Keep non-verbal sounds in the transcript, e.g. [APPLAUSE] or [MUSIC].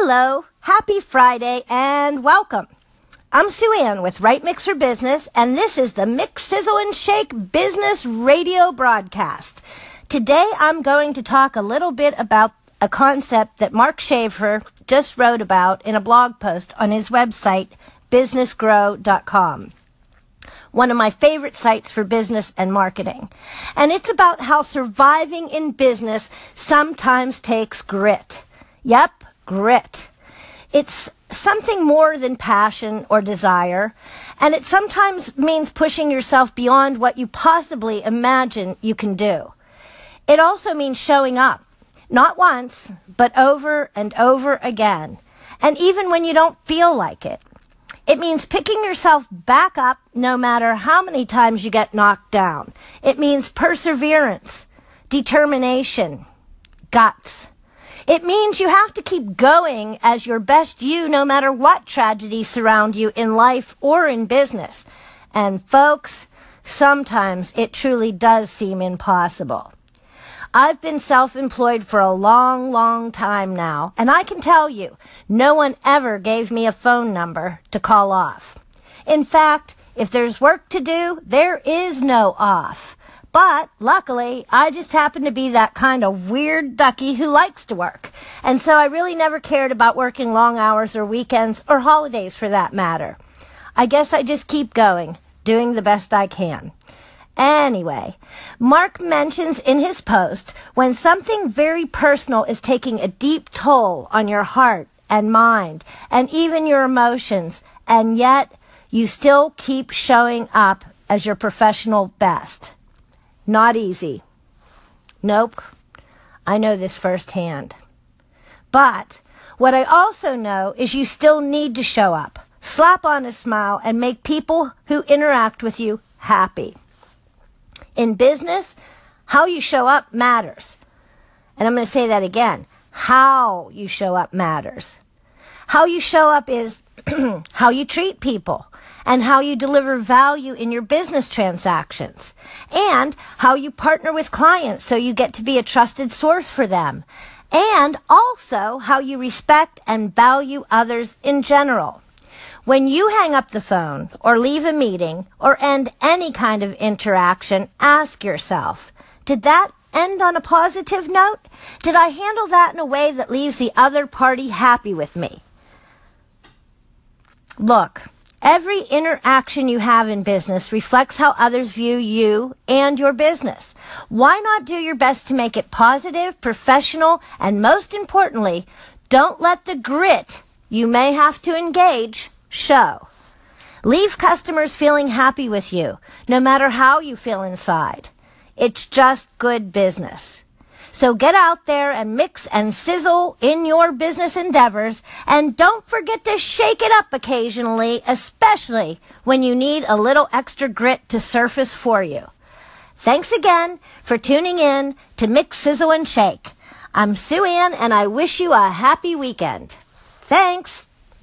Hello, happy Friday, and welcome. I'm Sue Ann with Right Mix for Business, and this is the Mix Sizzle and Shake Business Radio broadcast. Today I'm going to talk a little bit about a concept that Mark Schaefer just wrote about in a blog post on his website, businessgrow.com one of my favorite sites for business and marketing. And it's about how surviving in business sometimes takes grit. Yep, grit. It's something more than passion or desire, and it sometimes means pushing yourself beyond what you possibly imagine you can do. It also means showing up, not once, but over and over again, and even when you don't feel like it. It means picking yourself back up no matter how many times you get knocked down. It means perseverance, determination, guts. It means you have to keep going as your best you no matter what tragedies surround you in life or in business. And folks, sometimes it truly does seem impossible. I've been self employed for a long, long time now, and I can tell you, no one ever gave me a phone number to call off. In fact, if there's work to do, there is no off. But luckily, I just happen to be that kind of weird ducky who likes to work. And so I really never cared about working long hours or weekends or holidays for that matter. I guess I just keep going, doing the best I can. Anyway, Mark mentions in his post when something very personal is taking a deep toll on your heart and mind and even your emotions, and yet you still keep showing up as your professional best. Not easy. Nope. I know this firsthand. But what I also know is you still need to show up, slap on a smile, and make people who interact with you happy. In business, how you show up matters. And I'm going to say that again. How you show up matters. How you show up is [CLEARS THROAT] how you treat people and how you deliver value in your business transactions and how you partner with clients so you get to be a trusted source for them and also how you respect and value others in general. When you hang up the phone or leave a meeting or end any kind of interaction, ask yourself, did that end on a positive note? Did I handle that in a way that leaves the other party happy with me? Look, every interaction you have in business reflects how others view you and your business. Why not do your best to make it positive, professional, and most importantly, don't let the grit you may have to engage show. Leave customers feeling happy with you, no matter how you feel inside. It's just good business. So get out there and mix and sizzle in your business endeavors and don't forget to shake it up occasionally, especially when you need a little extra grit to surface for you. Thanks again for tuning in to Mix, Sizzle, and Shake. I'm Sue Ann and I wish you a happy weekend. Thanks.